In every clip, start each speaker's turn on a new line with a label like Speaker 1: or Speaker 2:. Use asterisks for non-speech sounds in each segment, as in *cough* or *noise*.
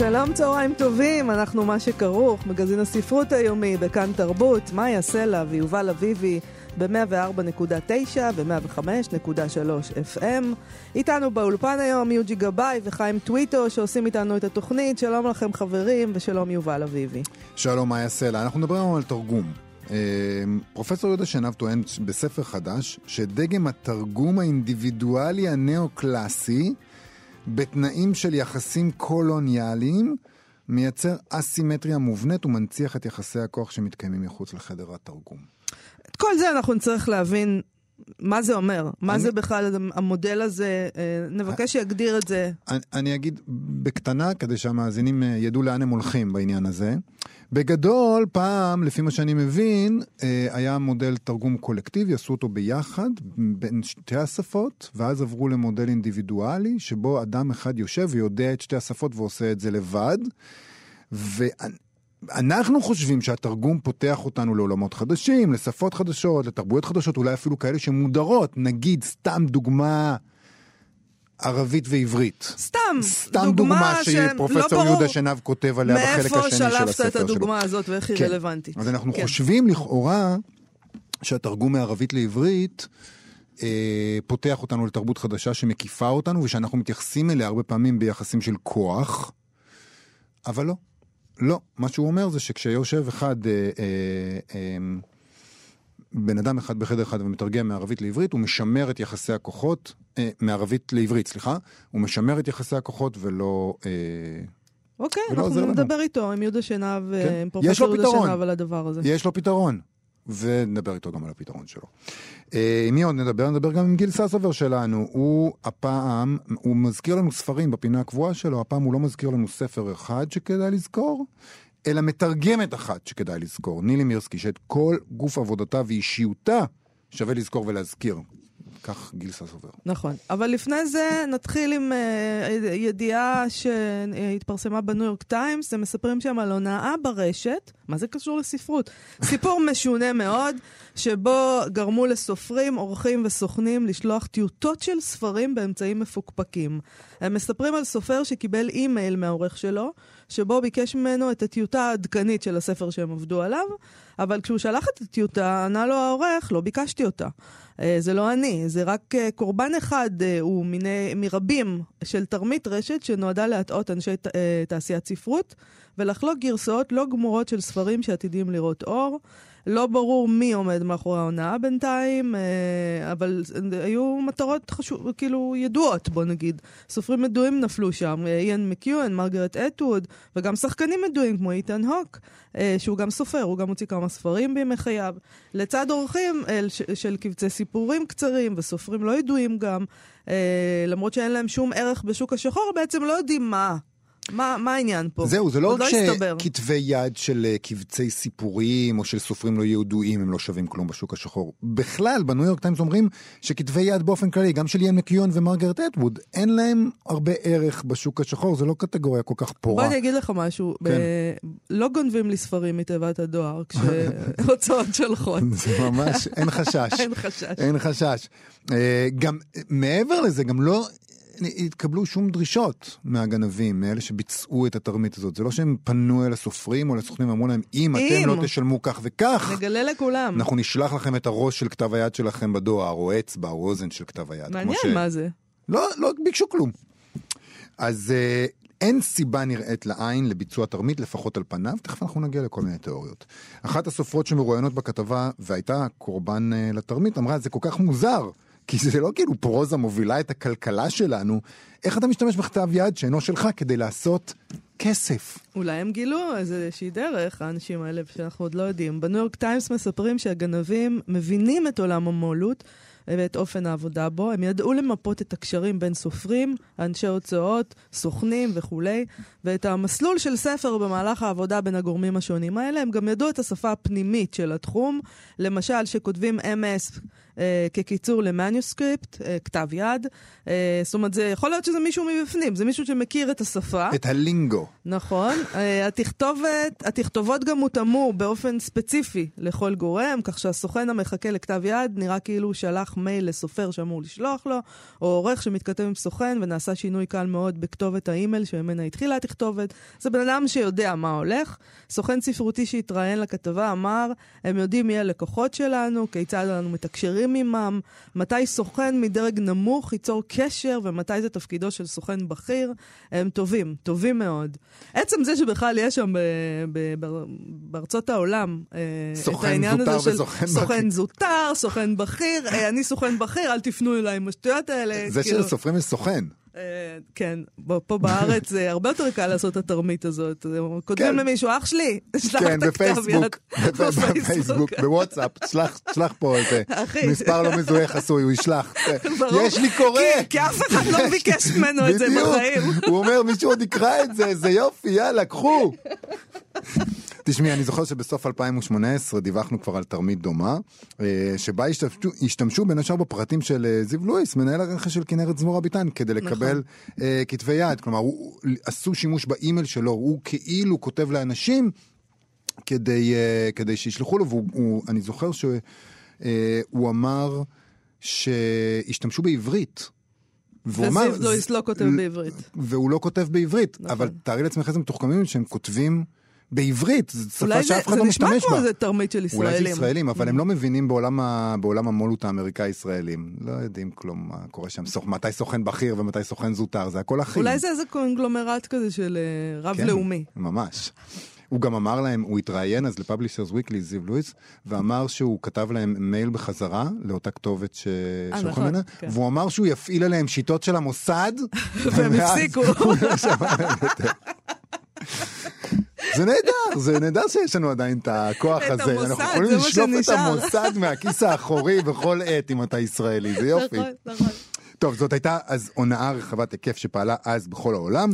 Speaker 1: שלום, צהריים טובים, אנחנו מה שכרוך, מגזין הספרות היומי בכאן תרבות, מאיה סלע ויובל אביבי ב-104.9 ו-105.3 FM. איתנו באולפן היום יוג'י גבאי וחיים טוויטו שעושים איתנו את התוכנית. שלום לכם חברים ושלום יובל אביבי.
Speaker 2: שלום, מאיה סלע. אנחנו מדברים היום על תרגום. אה, פרופסור יהודה שנהב טוען בספר חדש שדגם התרגום האינדיבידואלי הנאו-קלאסי בתנאים של יחסים קולוניאליים מייצר אסימטריה מובנית ומנציח את יחסי הכוח שמתקיימים מחוץ לחדר התרגום.
Speaker 1: את כל זה אנחנו נצטרך להבין מה זה אומר, מה
Speaker 2: אני-
Speaker 1: זה בכלל המודל הזה, אה, נבקש שיגדיר את זה.
Speaker 2: אני, אני אגיד בקטנה, כדי שהמאזינים אה, ידעו לאן הם הולכים בעניין הזה. בגדול, פעם, לפי מה שאני מבין, אה, היה מודל תרגום קולקטיבי, עשו אותו ביחד, בין שתי השפות, ואז עברו למודל אינדיבידואלי, שבו אדם אחד יושב ויודע את שתי השפות ועושה את זה לבד. ואנחנו חושבים שהתרגום פותח אותנו לעולמות חדשים, לשפות חדשות, לתרבויות חדשות, אולי אפילו כאלה שמודרות. נגיד, סתם דוגמה, ערבית ועברית.
Speaker 1: סתם,
Speaker 2: סתם דוגמה
Speaker 1: ברור
Speaker 2: שפרופסור יהודה שנהב כותב עליה בחלק
Speaker 1: מאיפה
Speaker 2: השני של הספר
Speaker 1: שלפת את
Speaker 2: שלו.
Speaker 1: הדוגמה הזאת ואיך היא
Speaker 2: כן.
Speaker 1: רלוונטית.
Speaker 2: אז אנחנו
Speaker 1: כן.
Speaker 2: חושבים לכאורה שהתרגום מערבית לעברית אה, פותח אותנו לתרבות חדשה שמקיפה אותנו ושאנחנו מתייחסים אליה הרבה פעמים ביחסים של כוח, אבל לא. לא. מה שהוא אומר זה שכשיושב אחד, אה, אה, אה, בן אדם אחד בחדר אחד ומתרגם מערבית לעברית, הוא משמר את יחסי הכוחות, אה, מערבית לעברית, סליחה, הוא משמר את יחסי הכוחות ולא... אה,
Speaker 1: אוקיי,
Speaker 2: ולא
Speaker 1: אנחנו
Speaker 2: לנו.
Speaker 1: נדבר איתו עם יהודה שנהב,
Speaker 2: כן.
Speaker 1: אה, עם
Speaker 2: יש
Speaker 1: פרופסור יהודה. שנהב על הדבר הזה.
Speaker 2: יש לו פתרון. ונדבר איתו גם על הפתרון שלו. אה, עם מי עוד נדבר? נדבר גם עם גיל ססובר שלנו. הוא הפעם, הוא מזכיר לנו ספרים בפינה הקבועה שלו, הפעם הוא לא מזכיר לנו ספר אחד שכדאי לזכור, אלא מתרגמת אחת שכדאי לזכור. נילי מירסקי, שאת כל גוף עבודתה ואישיותה שווה לזכור ולהזכיר. כך גיל ססובר.
Speaker 1: נכון. אבל לפני זה נתחיל עם אה, ידיעה שהתפרסמה בניו יורק טיימס, הם מספרים שם על הונאה ברשת, מה זה קשור לספרות? *laughs* סיפור משונה מאוד, שבו גרמו לסופרים, עורכים וסוכנים לשלוח טיוטות של ספרים באמצעים מפוקפקים. הם מספרים על סופר שקיבל אימייל מהעורך שלו, שבו ביקש ממנו את הטיוטה העדכנית של הספר שהם עבדו עליו, אבל כשהוא שלח את הטיוטה, ענה לו העורך, לא ביקשתי אותה. אה, זה לא אני, זה רק אה, קורבן אחד אה, הוא מיני, מרבים של תרמית רשת שנועדה להטעות אנשי תעשיית ספרות ולחלוק גרסאות לא גמורות של ספרים שעתידים לראות אור. לא ברור מי עומד מאחורי ההונאה בינתיים, אה, אבל היו מטרות חשוב, כאילו ידועות, בוא נגיד. סופרים ידועים נפלו שם, אה, איין מקיואן, מרגרט אטווד, וגם שחקנים ידועים כמו איתן הוק, אה, שהוא גם סופר, הוא גם הוציא כמה ספרים בימי חייו. לצד אורחים של קבצי סיפורים קצרים וסופרים לא ידועים גם, למרות שאין להם שום ערך בשוק השחור, בעצם לא יודעים מה. מה, מה העניין פה?
Speaker 2: זהו, זה לא
Speaker 1: עוד
Speaker 2: רק
Speaker 1: לא.
Speaker 2: שכתבי יד של אה, קבצי סיפורים או של סופרים לא יהודויים הם לא שווים כלום בשוק השחור. בכלל, בניו יורק טיימס אומרים שכתבי יד באופן כללי, גם של איין מקיון ומרגרט אטווד, אין להם הרבה ערך בשוק השחור, זה לא קטגוריה כל כך
Speaker 1: בוא
Speaker 2: פורה.
Speaker 1: אני אגיד לך משהו,
Speaker 2: כן.
Speaker 1: ב- לא גונבים לי ספרים מתיבת הדואר כשהוצאות *laughs* שולחות. *laughs*
Speaker 2: זה ממש, אין חשש. *laughs*
Speaker 1: אין חשש.
Speaker 2: אין חשש. אה, גם מעבר לזה, גם לא התקבלו שום דרישות מהגנבים, מאלה שביצעו את התרמית הזאת. זה לא שהם פנו אל הסופרים או לסוכנים ואמרו להם, אם אתם
Speaker 1: אם.
Speaker 2: לא תשלמו כך וכך,
Speaker 1: נגלה לכולם.
Speaker 2: אנחנו נשלח לכם את הראש של כתב היד שלכם בדואר, או אצבע, או אוזן של כתב היד.
Speaker 1: מעניין
Speaker 2: ש-
Speaker 1: מה זה.
Speaker 2: לא, לא ביקשו כלום. אז אה, אין סיבה נראית לעין לביצוע תרמית, לפחות על פניו, תכף אנחנו נגיע לכל מיני תיאוריות. אחת הסופרות שמרואיינות בכתבה, והייתה קורבן אה, לתרמית, אמרה, זה כל כך מוזר, כי זה לא כאילו פרוזה מובילה את הכלכלה שלנו, איך אתה משתמש בכתב יד שאינו שלך כדי לעשות כסף?
Speaker 1: אולי הם גילו איזושהי דרך, האנשים האלה, שאנחנו עוד לא יודעים. בניו יורק טיימס מספרים שהגנבים מבינים את עולם המו"לות, ואת אופן העבודה בו. הם ידעו למפות את הקשרים בין סופרים, אנשי הוצאות, סוכנים וכולי, ואת המסלול של ספר במהלך העבודה בין הגורמים השונים האלה. הם גם ידעו את השפה הפנימית של התחום, למשל שכותבים MS אה, כקיצור ל manuscript, אה, כתב יד. אה, זאת אומרת, זה יכול להיות שזה מישהו מבפנים, זה מישהו שמכיר את השפה.
Speaker 2: את ה lingo.
Speaker 1: נכון. אה, התכתובת, התכתובות גם הותאמו באופן ספציפי לכל גורם, כך שהסוכן המחכה לכתב יד נראה כאילו הוא שלח מייל לסופר שאמור לשלוח לו, או עורך שמתכתב עם סוכן ונעשה שינוי קל מאוד בכתובת האימייל שממנה התחילה התכתובת. זה בן אדם שיודע מה הולך. סוכן ספרותי שהתראיין לכתבה אמר, הם יודעים מי הלקוחות שלנו, כיצד אנו מתקשרים עמם, מתי סוכן מדרג נמוך ייצור קשר ומתי זה תפקידו של סוכן בכיר. הם טובים, טובים מאוד. עצם זה שבכלל יש שם ב- ב- ב- בארצות העולם אה, את העניין הזה של
Speaker 2: בכיר.
Speaker 1: סוכן זוטר, סוכן בכיר, אה, אני סוכן בכיר, אל תפנו אליי עם השטויות האלה.
Speaker 2: זה
Speaker 1: כאילו,
Speaker 2: שלסופרים יש סוכן.
Speaker 1: אה, כן, פה בארץ זה הרבה יותר קל לעשות את התרמית הזאת. כותבים
Speaker 2: כן.
Speaker 1: למישהו, אח שלי, שלח
Speaker 2: כן,
Speaker 1: את הכתב יד. *laughs* *laughs*
Speaker 2: בפייסבוק, בוואטסאפ, שלח פה איזה. מספר לא מזוהה חסוי, הוא ישלח. יש לי קורא.
Speaker 1: כי- אף אחד לא ביקש ממנו את זה. בחיים.
Speaker 2: הוא אומר, מישהו עוד יקרא את זה, איזה יופי, יאללה, קחו. *laughs* תשמעי, אני זוכר שבסוף 2018 דיווחנו כבר על תרמית דומה, אה, שבה השתמשו, השתמשו בין השאר בפרטים של אה, זיו לואיס, מנהל הרכש של כנרת זמורה ביטן, כדי לקבל אה, כתבי יד. כלומר, הוא, עשו שימוש באימייל שלו, הוא כאילו כותב לאנשים כדי, כדי שישלחו לו, ואני זוכר שהוא אמר שהשתמשו בעברית. והוא אמר,
Speaker 1: וזיו לואיס לא כותב
Speaker 2: "ל-
Speaker 1: בעברית."
Speaker 2: והוא לא כותב בעברית,
Speaker 1: נכון.
Speaker 2: אבל תארי לעצמך איזה מתוחכמים שהם כותבים בעברית, זו שפה
Speaker 1: אולי זה
Speaker 2: שאף אחד
Speaker 1: זה
Speaker 2: לא
Speaker 1: נשמע
Speaker 2: משתמש
Speaker 1: כמו
Speaker 2: בה.
Speaker 1: איזה תרמית של
Speaker 2: אולי זה
Speaker 1: ישראלים.
Speaker 2: ישראלים, אבל הם לא מבינים בעולם, ה... בעולם המו"לות האמריקאי-ישראלים. לא יודעים כלום מה קורה שם, סוכ... מתי סוכן בכיר ומתי סוכן זוטר, זה הכל אחים.
Speaker 1: אולי זה איזה קונגלומרט כזה של אה,
Speaker 2: כן,
Speaker 1: רב-לאומי.
Speaker 2: ממש. הוא גם אמר להם, הוא התראיין אז לפאבלישרס וויקלי, זיו לואיס, ואמר שהוא כתב להם מייל בחזרה לאותה כתובת ש... שלחו
Speaker 1: נכון,
Speaker 2: ממנה,
Speaker 1: כן.
Speaker 2: והוא אמר שהוא יפעיל עליהם שיטות של המוסד, *laughs*
Speaker 1: והם הפסיקו. *laughs* *laughs*
Speaker 2: זה נהדר, זה נהדר שיש לנו עדיין את הכוח
Speaker 1: את
Speaker 2: הזה.
Speaker 1: המוסד,
Speaker 2: אנחנו יכולים לשלוף את. המוסד מהכיס האחורי בכל עת אם אתה ישראלי, זה יופי.
Speaker 1: נכון, נכון.
Speaker 2: טוב, זאת הייתה אז הונאה רחבת היקף שפעלה אז בכל העולם,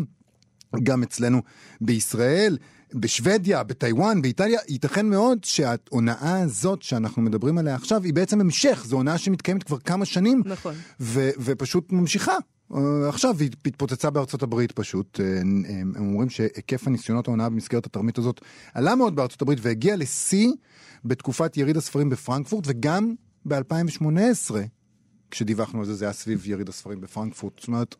Speaker 2: גם אצלנו בישראל, בשוודיה, בטיוואן, באיטליה, ייתכן מאוד שההונאה הזאת שאנחנו מדברים עליה עכשיו היא בעצם המשך, זו הונאה שמתקיימת כבר כמה שנים,
Speaker 1: נכון.
Speaker 2: ו- ופשוט ממשיכה. אה, עכשיו היא התפוצצה בארצות הברית פשוט, אה, הם הם אומרים שהיקף הניסיונות ההונאה במסגרת התרמית הזאת עלה מאוד בארצות הברית והגיע לשיא בתקופת יריד הספרים בפרנקפורט וגם ב-2018 כשדיווחנו על זה, זה היה סביב יריד הספרים בפרנקפורט. זאת אומרת,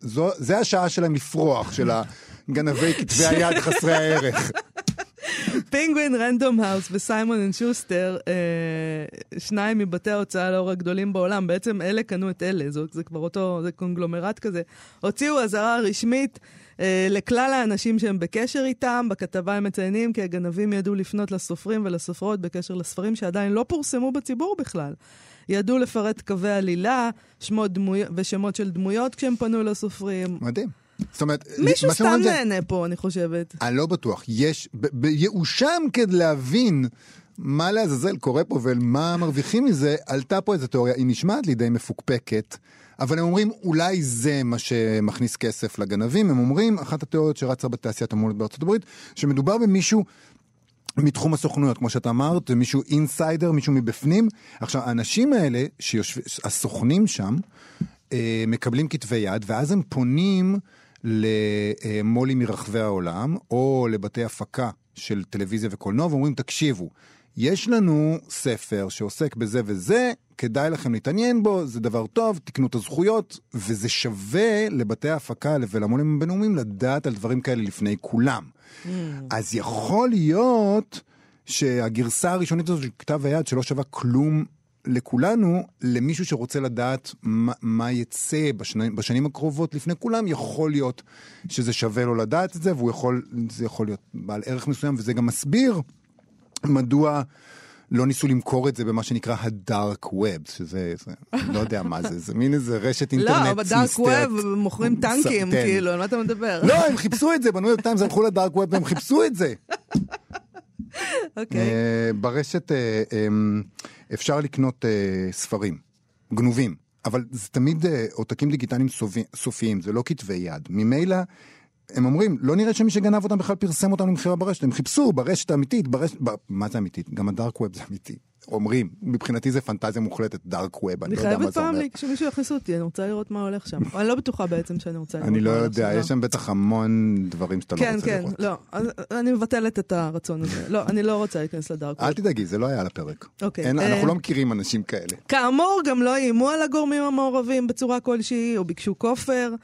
Speaker 2: זו, זה השעה שלהם לפרוח, של הגנבי כתבי *laughs* היד חסרי הערך.
Speaker 1: פינגווין רנדום האוס וסיימון אנד שוסטר, אה, שניים מבתי ההוצאה לאור הגדולים בעולם, בעצם אלה קנו את אלה, זו, זה כבר אותו, זה קונגלומרט כזה, הוציאו אזהרה רשמית אה, לכלל האנשים שהם בקשר איתם, בכתבה הם מציינים כי הגנבים ידעו לפנות לסופרים ולסופרות בקשר לספרים שעדיין לא פורסמו בציבור בכלל. ידעו לפרט קווי עלילה, שמות דמוי... ושמות של דמויות כשהם פנו לסופרים.
Speaker 2: מדהים. זאת אומרת,
Speaker 1: מישהו סתם
Speaker 2: שאומרים זה-
Speaker 1: נהנה פה, אני חושבת.
Speaker 2: אני לא בטוח. יש, בייאושם כדי להבין מה לעזאזל קורה פה ומה מרוויחים מזה, עלתה פה איזו תיאוריה, היא נשמעת לי די מפוקפקת, אבל הם אומרים, אולי זה מה שמכניס כסף לגנבים. הם אומרים, אחת התיאוריות שרצה בתעשיית המולת בארצות הברית, שמדובר במישהו... מתחום הסוכנויות, כמו שאתה אמרת, מישהו אינסיידר, מישהו מבפנים. עכשיו, האנשים האלה, שיושבים, הסוכנים שם, אה, מקבלים כתבי יד, ואז הם פונים למו"לים מרחבי העולם, או לבתי הפקה של טלוויזיה וקולנוע, ואומרים, תקשיבו, יש לנו ספר שעוסק בזה וזה, כדאי לכם להתעניין בו, זה דבר טוב, תקנו את הזכויות, וזה שווה לבתי ההפקה ולמו"לים הבינלאומיים לדעת על דברים כאלה לפני כולם. אז יכול להיות שהגרסה הראשונית הזו של כתב היד שלא שווה כלום לכולנו, למישהו שרוצה לדעת מה, מה יצא בשנים, בשנים הקרובות לפני כולם, יכול להיות שזה שווה לו לדעת את זה, והוא יכול, זה יכול להיות בעל ערך מסוים, וזה גם מסביר מדוע לא ניסו למכור את זה במה שנקרא הדארק ווב, שזה, זה, לא יודע מה זה, זה מין איזה רשת אינטרנט
Speaker 1: לא, בדארק. ווב מוכרים טנקים,
Speaker 2: כן.
Speaker 1: כאילו, על מה אתה מדבר?
Speaker 2: לא, הם חיפשו את זה, בניו יורק טיימס הלכו לדארק ווב והם חיפשו את זה.
Speaker 1: אוקיי.
Speaker 2: אה, ברשת אה, אה, אפשר לקנות אה, ספרים. גנובים. אבל זה תמיד עותקים דיגיטליים סופי- סופיים, זה לא כתבי יד. ממילא, הם אומרים, לא נראה שמי שגנב אותם בכלל פרסם אותם למכירה ברשת, הם חיפשו ברשת האמיתית, ברשת... ב... מה זה אמיתית? גם הדארק ווב זה אמיתי. אומרים, מבחינתי זה פנטזיה מוחלטת, דארק ווב, אני
Speaker 1: אני
Speaker 2: לא יודע מה
Speaker 1: חייבת
Speaker 2: זה
Speaker 1: פעם
Speaker 2: אומר.
Speaker 1: לי, כשמישהו יכניס אותי, אני רוצה לראות מה הולך שם. *laughs* אני לא בטוחה בעצם שאני רוצה לראות
Speaker 2: אני לא יודע. יש שם בטח המון דברים שאתה לא
Speaker 1: כן,
Speaker 2: רוצה
Speaker 1: כן,
Speaker 2: לראות.
Speaker 1: לא, אז אני מבטלת את הרצון הזה. לא, אני לא רוצה להיכנס לדארק.
Speaker 2: אל תדאגי, זה לא היה על הפרק.
Speaker 1: אוקיי,
Speaker 2: אין-
Speaker 1: אה,
Speaker 2: אנחנו לא מכירים אנשים כאלה.
Speaker 1: כאמור, גם לא איימו על הגורמים המעורבים בצורה כלשהי, או ביקשו כופר,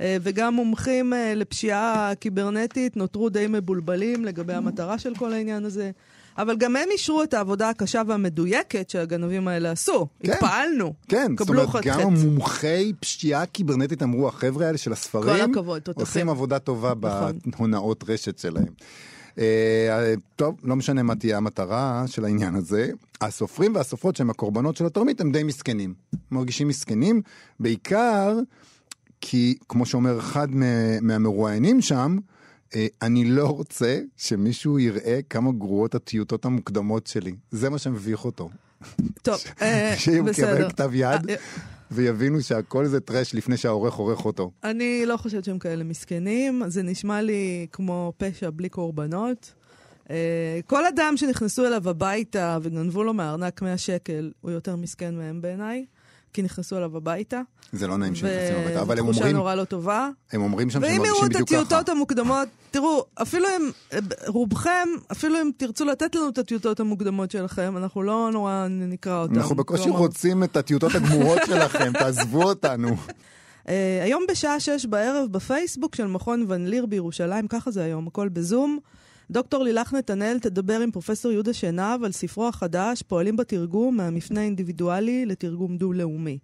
Speaker 1: וגם מומחים אה, לפשיעה קיברנטית נותרו די מבולבלים לגבי המטרה של כל העניין הזה. אבל גם הם אישרו את העבודה הקשה והמדויקת שהגנבים האלה עשו.
Speaker 2: כן.
Speaker 1: התפעלנו.
Speaker 2: כן, זאת אומרת,
Speaker 1: חטא
Speaker 2: גם
Speaker 1: חטא.
Speaker 2: המומחי פשיעה קיברנטית אמרו, החבר'ה האלה של הספרים,
Speaker 1: כל הכבוד, תותחים.
Speaker 2: עושים עבודה טובה *laughs*
Speaker 1: נכון.
Speaker 2: בהונאות רשת שלהם. אה, טוב, לא משנה מה תהיה המטרה של העניין הזה. הסופרים והסופרות שהם הקורבנות של התרמית הם די מסכנים. מרגישים מסכנים, בעיקר כי, כמו שאומר אחד מה- מהמרואיינים שם, אה, אני לא רוצה שמישהו יראה כמה גרועות הטיוטות המוקדמות שלי. זה מה שמביך אותו.
Speaker 1: טוב, *laughs* אה,
Speaker 2: שהוא
Speaker 1: בסדר.
Speaker 2: יקבל כתב יד
Speaker 1: אה,
Speaker 2: ויבינו שהכל זה טרש לפני שהעורך עורך אותו.
Speaker 1: אני לא חושבת שהם כאלה מסכנים, זה נשמע לי כמו פשע בלי קורבנות. כל אדם שנכנסו אליו הביתה וגנבו לו מהארנק 100 שקל, הוא יותר מסכן מהם בעיניי, כי נכנסו אליו הביתה.
Speaker 2: זה לא נעים שנכנסים הביתה, אבל הם אומרים,
Speaker 1: נורא לא טובה.
Speaker 2: הם אומרים שם שהם
Speaker 1: ואם יראו
Speaker 2: מרגישים
Speaker 1: את
Speaker 2: בדיוק ככה.
Speaker 1: הטיוטות המוקדמות, תראו, אפילו אם, רובכם, אפילו אם תרצו לתת לנו את הטיוטות המוקדמות שלכם, אנחנו לא נורא נקרא אותם.
Speaker 2: אנחנו בקושי רוצים את הטיוטות הגמורות *laughs* שלכם, תעזבו אותנו.
Speaker 1: אה, היום בשעה שש בערב בפייסבוק של מכון ון ליר בירושלים, ככה זה היום, הכל בזום. דוקטור לילך נתנאל תדבר עם פרופסור יהודה שנהב על ספרו החדש, פועלים בתרגום מהמפנה האינדיבידואלי לתרגום דו-לאומי.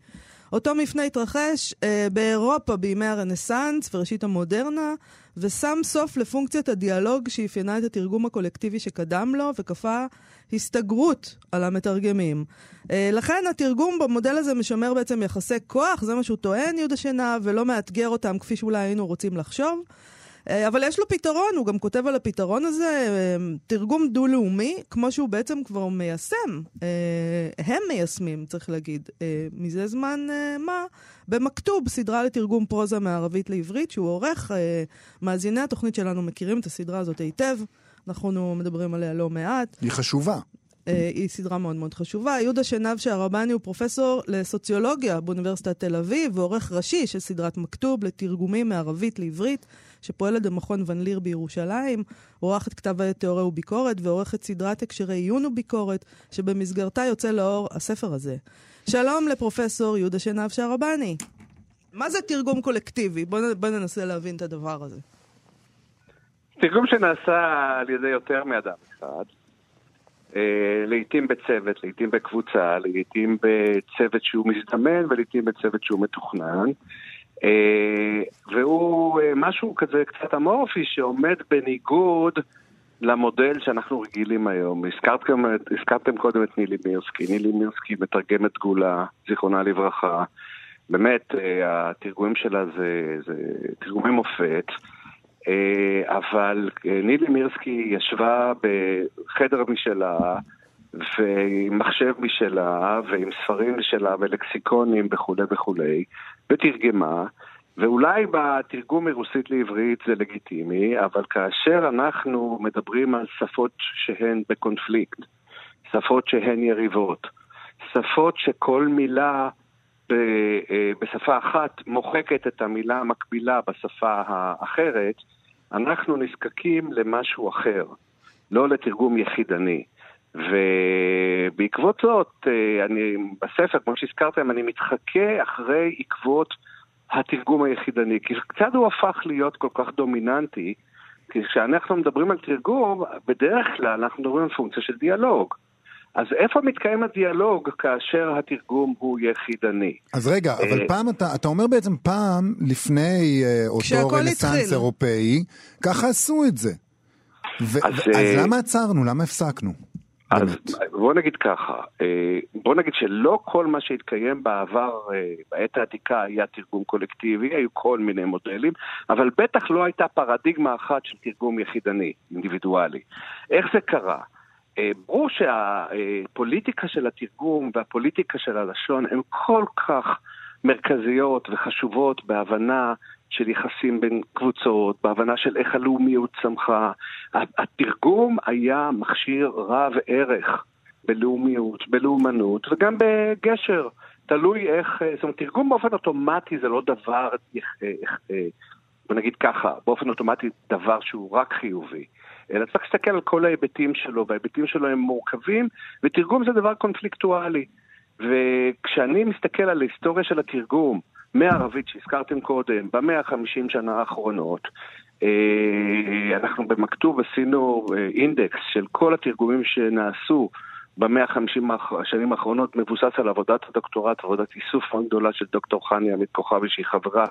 Speaker 1: אותו מפנה התרחש אה, באירופה בימי הרנסאנס וראשית המודרנה, ושם סוף לפונקציית הדיאלוג שאפיינה את התרגום הקולקטיבי שקדם לו, וכפה הסתגרות על המתרגמים. אה, לכן התרגום במודל הזה משמר בעצם יחסי כוח, זה מה שהוא טוען, יהודה שנהב, ולא מאתגר אותם כפי שאולי היינו רוצים לחשוב. אה, אבל יש לו פתרון, הוא גם כותב על הפתרון הזה, אה, תרגום דו-לאומי, כמו שהוא בעצם כבר מיישם. אה, הם מיישמים, צריך להגיד, מזה זמן מה, במכתוב, סדרה לתרגום פרוזה מערבית לעברית, שהוא עורך. מאזיני התוכנית שלנו מכירים את הסדרה הזאת היטב, אנחנו מדברים עליה לא מעט.
Speaker 2: היא חשובה.
Speaker 1: היא סדרה מאוד מאוד חשובה. יהודה שנהב שערבני הוא פרופסור לסוציולוגיה באוניברסיטת תל אביב ועורך ראשי של סדרת מכתוב לתרגומים מערבית לעברית, שפועלת במכון ון ליר בירושלים. את כתב העת תיאוריה וביקורת ועורך את סדרת הקשרי עיון וביקורת, שבמסגרתה יוצא לאור הספר הזה. שלום לפרופסור יהודה שנהב שערבני. מה זה תרגום קולקטיבי? בואו בוא ננסה להבין את הדבר הזה.
Speaker 3: תרגום שנעשה על ידי יותר מאדם אחד, אה, לעתים בצוות, לעתים בקבוצה, לעתים בצוות שהוא מזדמן ולעתים בצוות שהוא מתוכנן. אה, והוא אה, משהו כזה קצת אמורפי שעומד בניגוד למודל שאנחנו רגילים היום. הזכרתם, הזכרתם קודם את נילי מירסקי. נילי מירסקי מתרגמת גאולה, זיכרונה לברכה. באמת, אה, התרגומים שלה זה, זה תרגומי מופת. אבל נילי מירסקי ישבה בחדר משלה, ועם מחשב משלה, ועם ספרים משלה, ולקסיקונים וכולי וכולי, ותרגמה. ואולי בתרגום מרוסית לעברית זה לגיטימי, אבל כאשר אנחנו מדברים על שפות שהן בקונפליקט, שפות שהן יריבות, שפות שכל מילה אה, בשפה אחת מוחקת את המילה המקבילה בשפה האחרת, אנחנו נזקקים למשהו אחר, לא לתרגום יחידני. ובעקבות זאת, אה, אני, בספר, כמו שהזכרתם, אני מתחכה אחרי עקבות התרגום היחידני, כי קצת הוא הפך להיות כל כך דומיננטי, כי כשאנחנו מדברים על תרגום, בדרך כלל אנחנו מדברים על פונקציה של דיאלוג. אז איפה מתקיים הדיאלוג כאשר התרגום הוא יחידני?
Speaker 2: אז רגע, אבל
Speaker 3: אה,
Speaker 2: פעם אתה, אתה אומר בעצם פעם, לפני אה, אותו רנסאנס. אירופאי, ככה עשו את זה. ו-
Speaker 3: אז,
Speaker 2: אז למה עצרנו? למה הפסקנו?
Speaker 3: אז. בוא נגיד ככה, אה, בוא נגיד שלא כל מה שהתקיים בעבר, אה, בעת העתיקה, היה תרגום קולקטיבי, היו כל מיני מודלים, אבל בטח לא הייתה פרדיגמה אחת של תרגום יחידני, אינדיבידואלי. איך זה קרה? אה, ברור שהפוליטיקה של התרגום והפוליטיקה של הלשון הן כל כך מרכזיות וחשובות בהבנה של יחסים בין קבוצות, בהבנה של איך הלאומיות צמחה. התרגום היה מכשיר רב ערך בלאומיות, בלאומנות וגם בגשר. תלוי איך, זאת אומרת, תרגום באופן אוטומטי זה לא דבר, בוא נגיד ככה, באופן אוטומטי דבר שהוא רק חיובי. אלא צריך להסתכל על כל ההיבטים שלו, וההיבטים שלו הם מורכבים, ותרגום זה דבר קונפליקטואלי. וכשאני מסתכל על ההיסטוריה של התרגום, מערבית שהזכרתם קודם, במאה ה-50 שנה האחרונות, אה, אנחנו במכתוב עשינו אה, אינדקס של כל התרגומים שנעשו במאה ה-50 השנים האחרונות מבוסס על עבודת הדוקטורט, עבודת איסוף מאוד גדולה של דוקטור חני עמית כוכבי שהיא חברה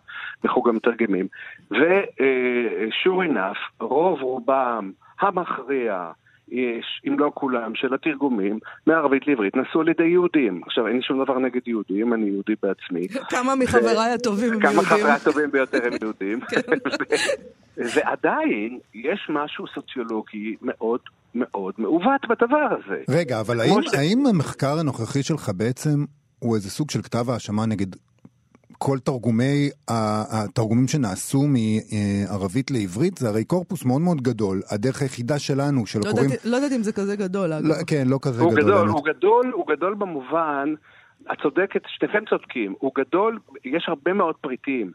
Speaker 3: בחוג המתרגמים. ו-sure enough, רוב רובם המכריע, יש, אם לא כולם, של התרגומים מערבית לעברית נעשו על ידי יהודים. עכשיו, אין לי שום דבר נגד יהודים, אני יהודי בעצמי.
Speaker 1: כמה מחבריי הטובים הם יהודים.
Speaker 3: כמה חבריי הטובים ביותר הם יהודים. *laughs* כן. ועדיין, יש משהו סוציולוגי מאוד מאוד מעוות בדבר הזה.
Speaker 2: רגע, אבל האם, ש... האם המחקר הנוכחי שלך בעצם הוא איזה סוג של כתב האשמה נגד כל תרגומי, התרגומים שנעשו מערבית לעברית, זה הרי קורפוס מאוד מאוד גדול. הדרך היחידה שלנו, של
Speaker 1: לא הקוראים... לא יודעת אם זה כזה גדול, אגב.
Speaker 2: לא, כן, לא כזה
Speaker 3: הוא
Speaker 2: גדול.
Speaker 3: גדול הוא גדול, הוא גדול במובן, את צודקת, שניכם צודקים. הוא גדול, יש הרבה מאוד פריטים,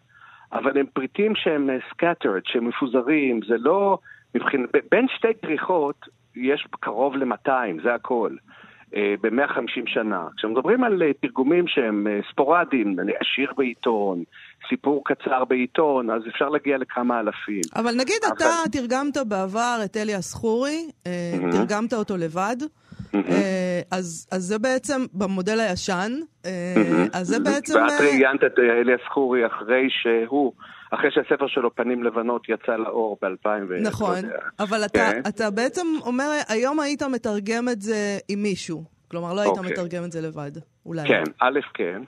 Speaker 3: אבל הם פריטים שהם scattered, שהם מפוזרים, זה לא... מבחין... בין שתי כריכות יש קרוב ל-200, זה הכל. אה, ב-150 שנה. כשמדברים על אה, תרגומים שהם אה, ספורדיים, שיר בעיתון, סיפור קצר בעיתון, אז אפשר להגיע לכמה אלפים.
Speaker 1: אבל נגיד אבל... אתה תרגמת בעבר את אליאס חורי, mm-hmm. תרגמת אותו לבד, mm-hmm. אז, אז זה בעצם במודל הישן, mm-hmm. אז זה בעצם...
Speaker 3: ואת ראיינת את אליאס חורי אחרי שהוא... אחרי שהספר שלו, פנים לבנות, יצא לאור ב-2000 ו...
Speaker 1: נכון, אבל אתה, כן. אתה בעצם אומר, היום היית מתרגם את זה עם מישהו. כלומר, לא היית אוקיי. מתרגם את זה לבד, אולי.
Speaker 3: כן, א', כן,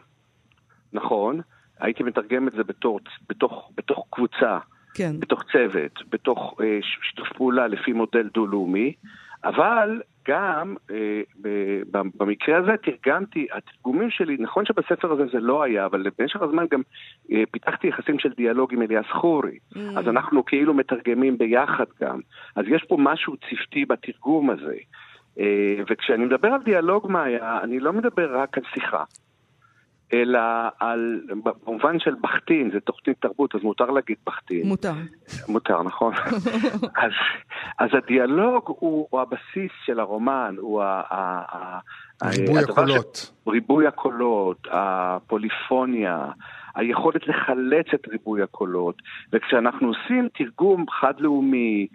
Speaker 3: נכון. הייתי מתרגם את זה בתור, בתוך, בתוך קבוצה, כן. בתוך צוות, בתוך אה, שיתוף פעולה לפי מודל דו-לאומי, אבל גם אה, במקרה הזה תרגמתי, התרגומים שלי, נכון שבספר הזה זה לא היה, אבל במשך הזמן גם אה, פיתחתי יחסים של דיאלוג עם אליאס חורי, mm. אז אנחנו כאילו מתרגמים ביחד גם, אז יש פה משהו צוותי בתרגום הזה. אה, וכשאני מדבר על דיאלוג מאיה, אני לא מדבר רק על שיחה. אלא על, במובן של בחטין, זה תוכנית תרבות, אז מותר להגיד בחטין.
Speaker 1: מותר.
Speaker 3: מותר, נכון. *laughs* אז, אז הדיאלוג הוא, הוא הבסיס של הרומן, הוא ה... ה,
Speaker 2: ה ריבוי הקולות.
Speaker 3: ש... ריבוי הקולות, הפוליפוניה, היכולת לחלץ את ריבוי הקולות. וכשאנחנו עושים תרגום חד-לאומי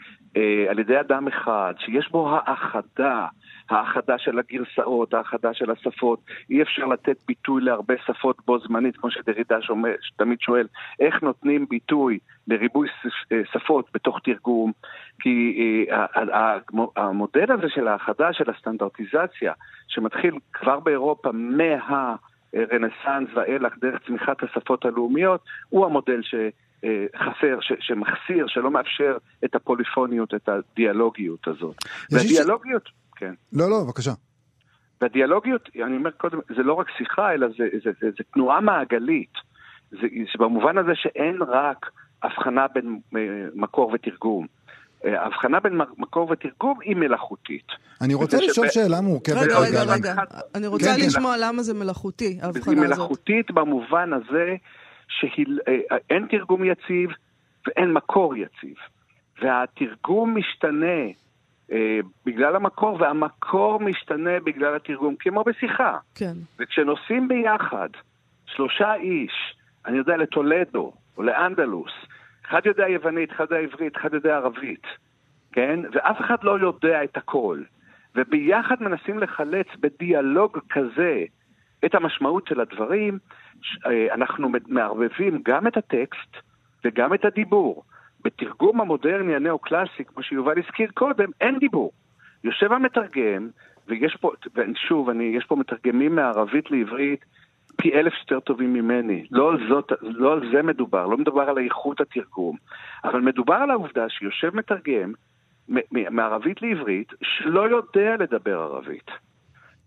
Speaker 3: על ידי אדם אחד, שיש בו האחדה, האחדה של הגרסאות, האחדה של השפות. אי אפשר לתת ביטוי להרבה שפות בו זמנית, כמו שדרידה תמיד שואל, איך נותנים ביטוי לריבוי אה, שפות בתוך תרגום? כי אה, המודל הזה של האחדה, של הסטנדרטיזציה, שמתחיל כבר באירופה מה... רנסאנס ואילך דרך צמיחת השפות הלאומיות, הוא המודל ש... חסר, ש, שמחסיר, שלא מאפשר את הפוליפוניות, את הדיאלוגיות הזאת. והדיאלוגיות... ש... כן.
Speaker 2: לא, לא, בבקשה.
Speaker 3: והדיאלוגיות, אני אומר קודם, זה לא רק שיחה, אלא זה, זה, זה, זה תנועה מעגלית. זה, זה במובן הזה שאין רק הבחנה בין אה, מקור ותרגום. אה, ההבחנה בין מקור ותרגום היא מלאכותית.
Speaker 2: אני רוצה לשאול שב... שאלה מורכבת.
Speaker 1: רגע, רגע, רגע. אני רוצה כן, כן. לשמוע למה זה מלאכותי, ההבחנה הזאת.
Speaker 3: היא מלאכותית במובן הזה שאין תרגום יציב ואין מקור יציב. והתרגום משתנה אה, בגלל המקור, והמקור משתנה בגלל התרגום, כמו בשיחה.
Speaker 1: כן.
Speaker 3: וכשנוסעים ביחד, שלושה איש, אני יודע, לטולדו או לאנדלוס, אחד יודע יוונית, אחד יודע עברית, אחד יודע ערבית, כן? ואף אחד לא יודע את הכל. וביחד מנסים לחלץ בדיאלוג כזה את המשמעות של הדברים, אה, אנחנו מערבבים גם את הטקסט וגם את הדיבור. בתרגום המודרני הנאו-קלאסי, כמו שיובל הזכיר קודם, אין דיבור. יושב המתרגם, ויש פה, ושוב, אני, יש פה מתרגמים מערבית לעברית פי אלף יותר טובים ממני. לא על, זאת, לא על זה מדובר, לא מדובר על איכות התרגום, אבל מדובר על העובדה שיושב מתרגם מערבית לעברית שלא יודע לדבר ערבית.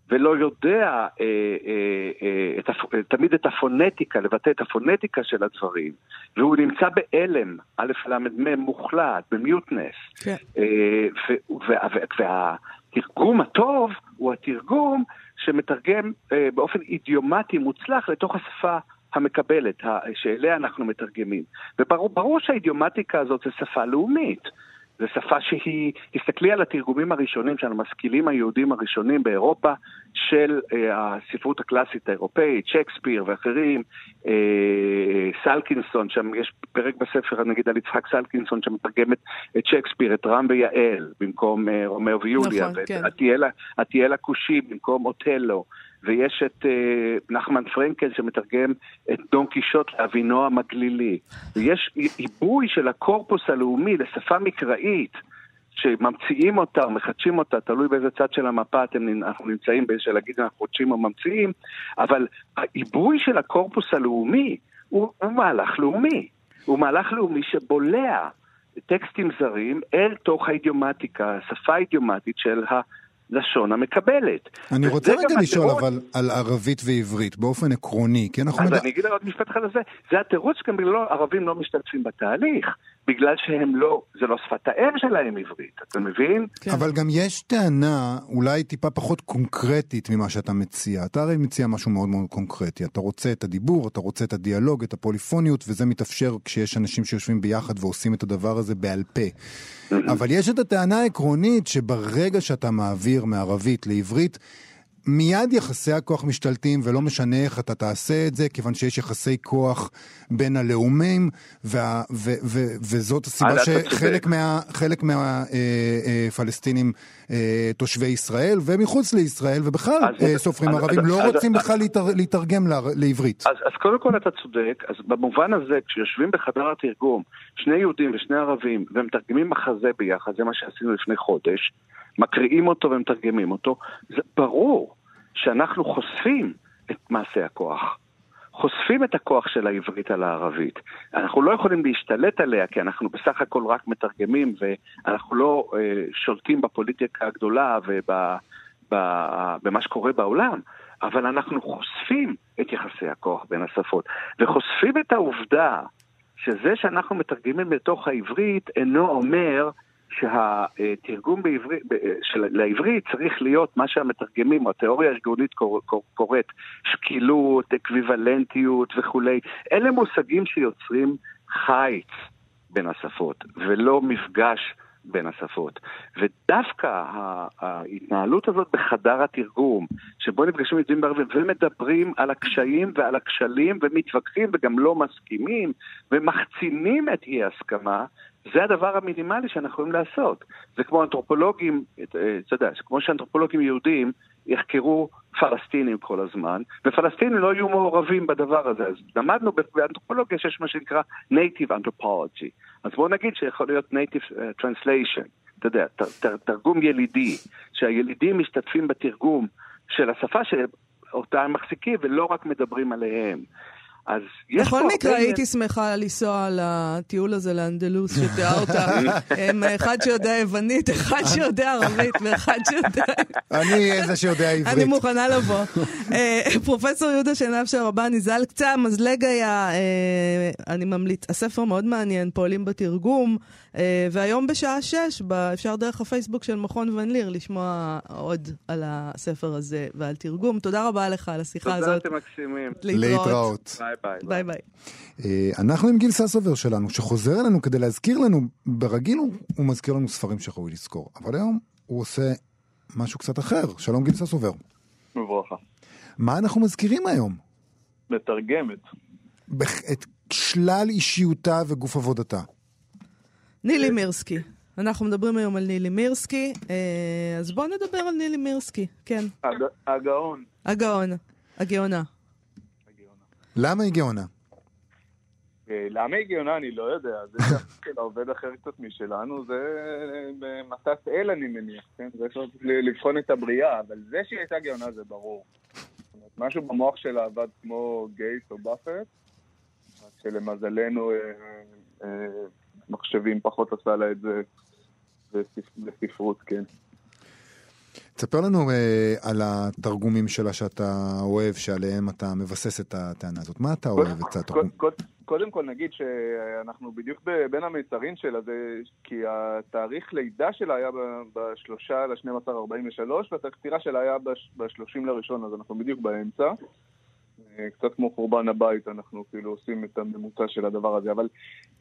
Speaker 3: ולא יודע אה, אה, אה, את הפ... תמיד את הפונטיקה, לבטא את הפונטיקה של הדברים, והוא נמצא בהלם, א' ל' מ' מוחלט, במיוטנס.
Speaker 1: כן.
Speaker 3: אה, ו- וה- וה- והתרגום הטוב הוא התרגום שמתרגם אה, באופן אידיומטי מוצלח לתוך השפה המקבלת, שאליה אנחנו מתרגמים. וברור ברור שהאידיומטיקה הזאת זה שפה לאומית. זו שפה שהיא, תסתכלי על התרגומים הראשונים של המשכילים היהודים הראשונים באירופה של אה, הספרות הקלאסית האירופאית, שייקספיר ואחרים, אה, סלקינסון, שם יש פרק בספר נגיד על יצחק סלקינסון שמתרגם את, את שייקספיר, את רם ויעל במקום אה, רומאו ויוליה,
Speaker 1: נכון, כן.
Speaker 3: ואת איתיאל- איתיאל הכושי במקום אוטלו. ויש את אה, נחמן פרנקל שמתרגם את דון קישוט לאבינועם הגלילי. ויש עיבוי של הקורפוס הלאומי לשפה מקראית, שממציאים אותה או מחדשים אותה, תלוי באיזה צד של המפה אתם, אנחנו נמצאים, של להגיד אנחנו מחדשים או ממציאים, אבל העיבוי של הקורפוס הלאומי הוא, הוא מהלך לאומי. הוא מהלך לאומי שבולע טקסטים זרים אל תוך האידיומטיקה, השפה האידיומטית של ה... לשון המקבלת.
Speaker 2: אני רוצה רגע לשאול
Speaker 3: התירוץ-
Speaker 2: אבל על ערבית ועברית, באופן עקרוני, כי אנחנו...
Speaker 3: אז
Speaker 2: מדע-
Speaker 3: אני אגיד עוד משפט אחד על זה, זה התירוץ גם בגלל ערבים לא משתתפים בתהליך, בגלל שהם לא, זה לא שפת האם שלהם עברית, אתה מבין?
Speaker 1: כן.
Speaker 2: אבל גם יש טענה אולי טיפה פחות קונקרטית ממה שאתה מציע. אתה הרי מציע משהו מאוד מאוד קונקרטי. אתה רוצה את הדיבור, אתה רוצה את הדיאלוג, את הפוליפוניות, וזה מתאפשר כשיש אנשים שיושבים ביחד ועושים את הדבר הזה בעל פה. אבל יש את הטענה העקרונית שברגע שאתה מעביר מערבית לעברית, מיד יחסי הכוח משתלטים, ולא משנה איך אתה תעשה את זה, כיוון שיש יחסי כוח בין הלאומים, וה, ו, ו, וזאת הסיבה
Speaker 3: אה,
Speaker 2: שחלק
Speaker 3: צודק.
Speaker 2: מה, חלק מהפלסטינים אה, תושבי ישראל ומחוץ לישראל, ובכלל
Speaker 3: אז-
Speaker 2: אה, סופרים
Speaker 3: אז-
Speaker 2: ערבים,
Speaker 3: אז-
Speaker 2: לא
Speaker 3: אז-
Speaker 2: רוצים
Speaker 3: אז-
Speaker 2: בכלל להתר, להתרגם לער- לעברית.
Speaker 3: אז, אז קודם כל אתה צודק, אז במובן הזה, כשיושבים בחדר התרגום, שני יהודים ושני ערבים, ומתרגמים מחזה ביחד, זה מה שעשינו לפני חודש, מקריאים אותו ומתרגמים אותו, זה ברור שאנחנו חושפים את מעשה הכוח. חושפים את הכוח של העברית על הערבית. אנחנו לא יכולים להשתלט עליה, כי אנחנו בסך הכל רק מתרגמים, ואנחנו לא אה, שולטים בפוליטיקה הגדולה ובמה שקורה בעולם, אבל אנחנו חושפים את יחסי הכוח בין השפות, וחושפים את העובדה שזה שאנחנו מתרגמים לתוך העברית אינו אומר שהתרגום בעברית, של, לעברית צריך להיות מה שהמתרגמים, או התיאוריה הארגונית קור- קור- קוראת שקילות, אקוויוולנטיות וכולי. אלה מושגים שיוצרים חיץ בין השפות, ולא מפגש בין השפות. ודווקא ההתנהלות הזאת בחדר התרגום, שבו נפגשים יהודים בערבים ומדברים על הקשיים ועל הכשלים ומתווכחים וגם לא מסכימים ומחצינים את אי ההסכמה, זה הדבר המינימלי שאנחנו יכולים לעשות. זה כמו אנתרופולוגים, אה, אתה יודע, כמו שאנתרופולוגים יהודים יחקרו פלסטינים כל הזמן, ופלסטינים לא יהיו מעורבים בדבר הזה. אז למדנו באנתרופולוגיה שיש מה שנקרא native anthropology. אז בואו נגיד שיכול להיות native אה, translation, אתה יודע, ת- ת- תרגום ילידי, שהילידים משתתפים בתרגום של השפה שאותה הם מחזיקים ולא רק מדברים עליהם. אז יש
Speaker 1: בכל
Speaker 3: פה
Speaker 1: מקרה,
Speaker 3: הרבה-
Speaker 1: הייתי שמחה לנסוע לטיול הזה לאנדלוס שתיארת, עם אחד שיודע יוונית, אחד שיודע ערבית ואחד שיודע...
Speaker 2: אני זה שיודע
Speaker 1: אני
Speaker 2: עברית.
Speaker 1: מוכנה לבוא. אה, פרופסור יהודה שנהב שרבני, זה על קצה המזלג היה, אה, אני ממליץ, הספר מאוד מעניין, פועלים בתרגום, והיום בשעה שש, אפשר דרך הפייסבוק של מכון ון ליר לשמוע עוד על הספר הזה ועל תרגום. תודה רבה לך על השיחה
Speaker 3: תודה,
Speaker 1: הזאת.
Speaker 3: אתם מקסימים.
Speaker 2: להתראות.
Speaker 3: ביי ביי.
Speaker 1: ביי ביי.
Speaker 2: אה, אנחנו עם גיל ססובר שלנו, שחוזר אלינו כדי להזכיר לנו, ברגיל הוא, מזכיר לנו ספרים שראוי לזכור, אבל היום הוא עושה משהו קצת אחר. שלום גיל ססובר.
Speaker 4: בברכה.
Speaker 2: מה אנחנו מזכירים היום?
Speaker 4: מתרגמת.
Speaker 2: בח- את שלל אישיותה וגוף עבודתה.
Speaker 1: נילי מירסקי. אנחנו מדברים היום על נילי מירסקי, אה, אז בואו נדבר על נילי מירסקי. כן,
Speaker 4: הג- הגאון.
Speaker 1: הגאון, הגאונה.
Speaker 2: למה היא גאונה?
Speaker 4: אה, למה היא גאונה אני לא יודע, *laughs* זה שלה עובד אחר קצת משלנו, זה במטס אל אני מניח, כן? זה צריך ל- לבחון את הבריאה, אבל זה שהיא הייתה גאונה זה ברור. משהו במוח שלה עבד כמו גייס או באפט, רק שלמזלנו אה, אה, מחשבים פחות עשה לה את זה בספ- בספרות, כן.
Speaker 2: תספר לנו אה, על התרגומים שלה שאתה אוהב, שעליהם אתה מבסס את הטענה הזאת. מה אתה אוהב אצל התרגום?
Speaker 4: קוד- קוד- קודם כל נגיד שאנחנו בדיוק בין המיצרים שלה, זה כי התאריך לידה שלה היה בשלושה ל-12 43, והתקצירה שלה היה בש- ב-30 לראשון, אז אנחנו בדיוק באמצע. קצת כמו חורבן הבית, אנחנו כאילו עושים את הממוצע של הדבר הזה, אבל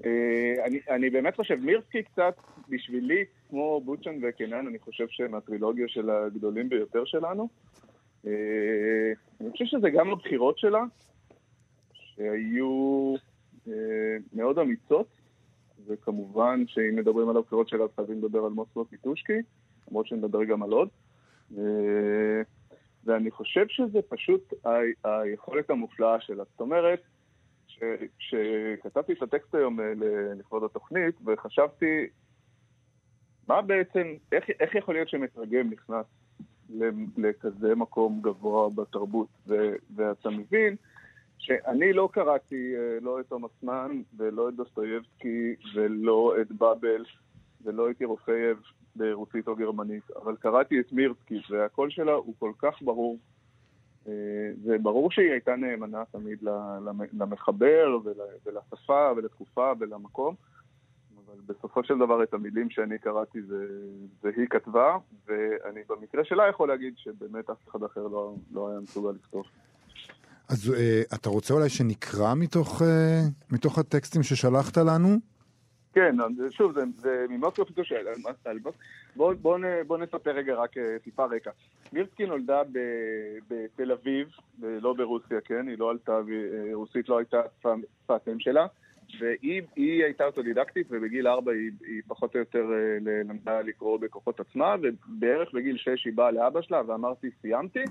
Speaker 4: אה, אני, אני באמת חושב, מירסקי קצת, בשבילי, כמו בוטשן וקנן, אני חושב שהם הטרילוגיה של הגדולים ביותר שלנו. אה, אני חושב שזה גם הבחירות שלה, שהיו אה, מאוד אמיצות, וכמובן שאם מדברים על הבחירות שלה, אז חייבים לדבר על מוסקו פיטושקי, למרות שנדבר גם על עוד. ואני חושב שזה פשוט ה- היכולת המופלאה שלה. זאת אומרת, כשכתבתי את הטקסט היום אה, לכבוד התוכנית, וחשבתי, מה בעצם, איך, איך יכול להיות שמתרגם נכנס לכזה מקום גבוה בתרבות? ו- ואתה מבין שאני לא קראתי אה, לא את תומאס מן ולא את דוסטויבסקי ולא את באבל ולא את ירופייב ברוסית או גרמנית, אבל קראתי את מירסקי והקול שלה הוא כל כך ברור. אה, וברור שהיא הייתה נאמנה תמיד למחבר ול- ולשפה ולתקופה ולמקום, אבל בסופו של דבר את המילים שאני קראתי זה, זה היא כתבה, ואני במקרה שלה יכול להגיד שבאמת אף אחד אחר לא, לא היה מסוגל לכתוב.
Speaker 2: אז אה, אתה רוצה אולי שנקרא מתוך, אה, מתוך הטקסטים ששלחת לנו?
Speaker 4: כן, שוב, זה, זה ממוסקו פיתוש על על בואו בוא, בוא נספר רגע רק אה, טיפה רקע. מירסקי נולדה בתל אביב, ב- לא ברוסיה, כן? היא לא עלתה, אה, רוסית לא הייתה שפת אם שלה, והיא היא הייתה אוטודידקטית, ובגיל ארבע היא, היא פחות או יותר אה, למדה לקרוא בכוחות עצמה, ובערך בגיל שש היא באה לאבא שלה ואמרתי, סיימתי,